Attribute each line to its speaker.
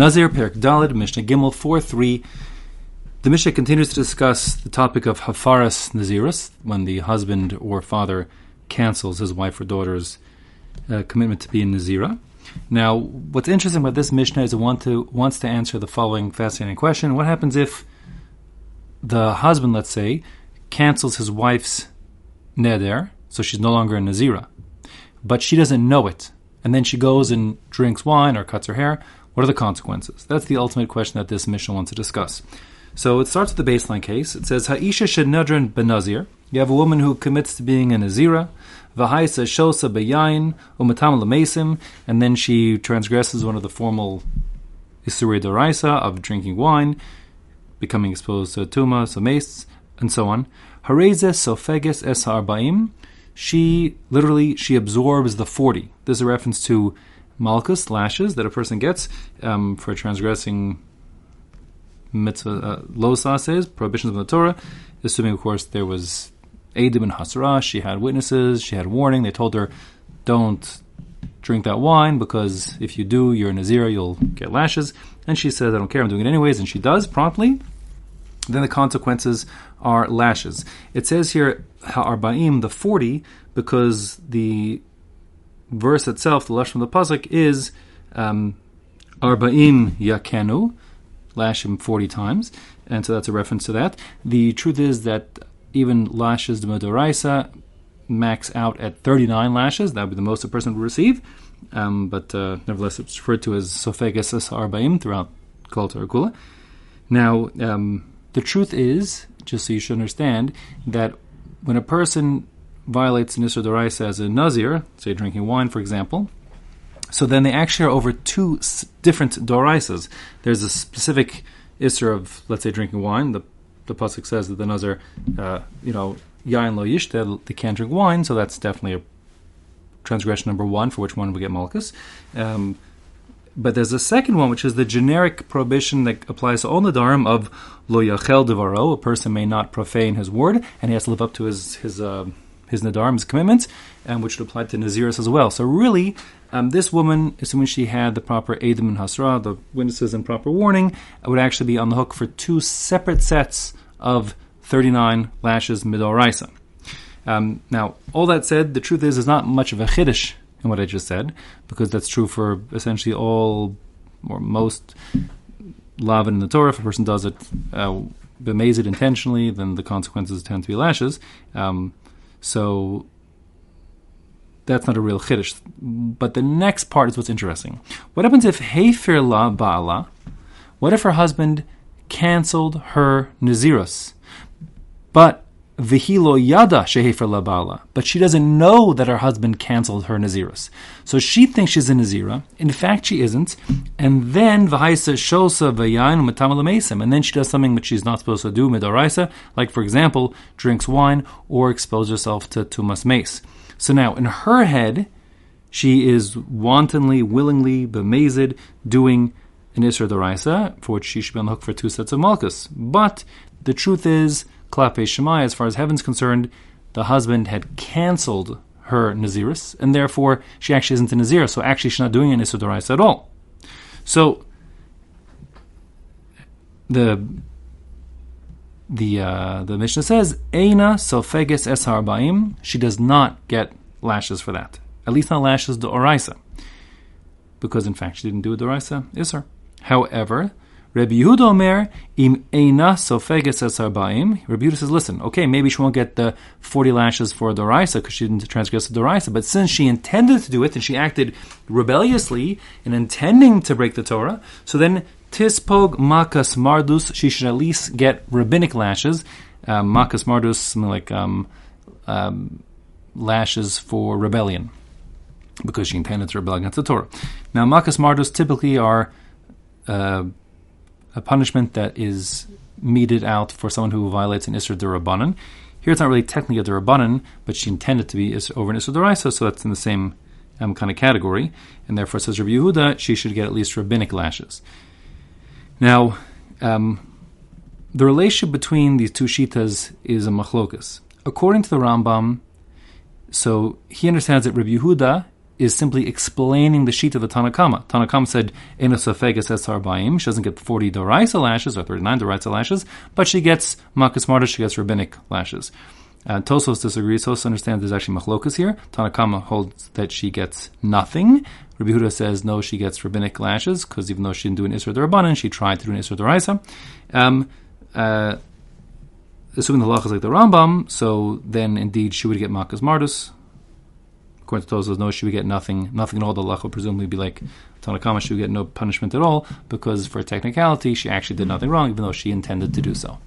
Speaker 1: Nazir Perik Dalid, Mishnah Gimel 4 3. The Mishnah continues to discuss the topic of Hafaras Nazirus, when the husband or father cancels his wife or daughter's uh, commitment to be a Nazira. Now, what's interesting about this Mishnah is it want to, wants to answer the following fascinating question What happens if the husband, let's say, cancels his wife's neder, so she's no longer a Nazira, but she doesn't know it, and then she goes and drinks wine or cuts her hair? What are the consequences? That's the ultimate question that this Mishnah wants to discuss. So it starts with the baseline case. It says, Ha'isha shenadran benazir. You have a woman who commits to being a Nazira, v'haisa shosa beyain, umatam lemesim, and then she transgresses one of the formal Isuri Doraisa of drinking wine, becoming exposed to tuma, so mace, and so on. Hareze sofeges es. She literally she absorbs the forty. This is a reference to malchus lashes that a person gets um, for transgressing mitzvah uh, losas is prohibitions of the Torah, assuming of course there was Edim and Hasra. She had witnesses. She had warning. They told her, "Don't drink that wine because if you do, you're a Nazira. You'll get lashes." And she says, "I don't care. I'm doing it anyways." And she does promptly. Then the consequences are lashes. It says here Ha'arbaim, the forty, because the verse itself, the lashon from the pasuk, is um, Arbaim Yakenu, lash him 40 times, and so that's a reference to that. The truth is that even lashes de Modoraisa max out at 39 lashes. That would be the most a person would receive. Um, but uh, nevertheless, it's referred to as Sofegas Arbaim throughout Kol Kula. Now, um, the truth is, just so you should understand, that when a person violates an Isra Doraisa as a Nazir, say drinking wine, for example, so then they actually are over two s- different Doraisas. There's a specific Isra of, let's say, drinking wine. The the pasuk says that the nazir, uh, you know, yain lo yishte, they can't drink wine, so that's definitely a transgression number one for which one would get malchus. Um, but there's a second one, which is the generic prohibition that applies to all the nadarim of lo yachel devaro. A person may not profane his word, and he has to live up to his his uh, his nadarim, his commitments, and which would apply to naziris as well. So really, um, this woman, assuming she had the proper edim and hasra, the witnesses and proper warning, would actually be on the hook for two separate sets of 39 lashes midoraisa. Um, now, all that said, the truth is, there's not much of a chiddush in what I just said, because that's true for essentially all or most lavin in the Torah. If a person does it, uh, it intentionally, then the consequences tend to be lashes. Um, so that's not a real chiddush. But the next part is what's interesting. What happens if hefer la ba'ala? What if her husband canceled her Nazirus. But Vihilo yada shehefer labala, but she doesn't know that her husband canceled her nazirus. So she thinks she's a nazira. In fact, she isn't. And then v'haisa shosa v'yayin mesim, and then she does something which she's not supposed to do midoraisa, like for example, drinks wine or expose herself to tumas mace. So now, in her head, she is wantonly, willingly, bemazed, doing an Isra Doraisa, for which she should be on the hook for two sets of Malchus. But the truth is, Klape Shemai, as far as heaven's concerned, the husband had cancelled her Naziris, and therefore she actually isn't a Nazir, so actually she's not doing an Isra Doraisa at all. So, the the uh, the Mishnah says, Eina sofeges es harbaim. She does not get lashes for that. At least not lashes de oraisa. Because in fact she didn't do a doraisa, is her. However, Rabbi Yehuda Omer im eina sofeges es arbaim. Rabbi Yehuda says, listen, okay, maybe she won't get the forty lashes for a doraisa because she didn't transgress the doraisa, but since she intended to do it and she acted rebelliously in intending to break the Torah, so then tispog makas mardus, she should at least get rabbinic lashes. Um, makas mardus, like um, um, lashes for rebellion because she intended to rebel against the Torah. Now, makas mardus typically are uh, a punishment that is meted out for someone who violates an Isra Durabanan. Here it's not really technically a Durabanan, but she intended to be over an Isra Duraisa, so that's in the same um, kind of category. And therefore, says Rabbi Yehuda, she should get at least rabbinic lashes. Now, um, the relationship between these two shitas is a machlokas. According to the Rambam, so he understands that Rabbi Yehuda is simply explaining the sheet of the Tanakama. Tanakama said, "In a safegas esarbaim," she doesn't get 40 doraisa lashes or 39 doraisa lashes, but she gets makas marta, she gets rabbinic lashes. Uh, Tosfos disagrees. Tosfos understands there's actually machlokas here. Tanakama holds that she gets nothing. Rabbi Huda says no, she gets rabbinic lashes because even though she didn't do an Isra Darabanan, she tried to do an Isra Daraisa. Um, uh, assuming the halach is like the Rambam, so then indeed she would get makas mardus. According to Tosfos, no, she would get nothing. Nothing at all. The halach would presumably be like Tanakama, she would get no punishment at all because for technicality, she actually did nothing wrong, even though she intended to do so.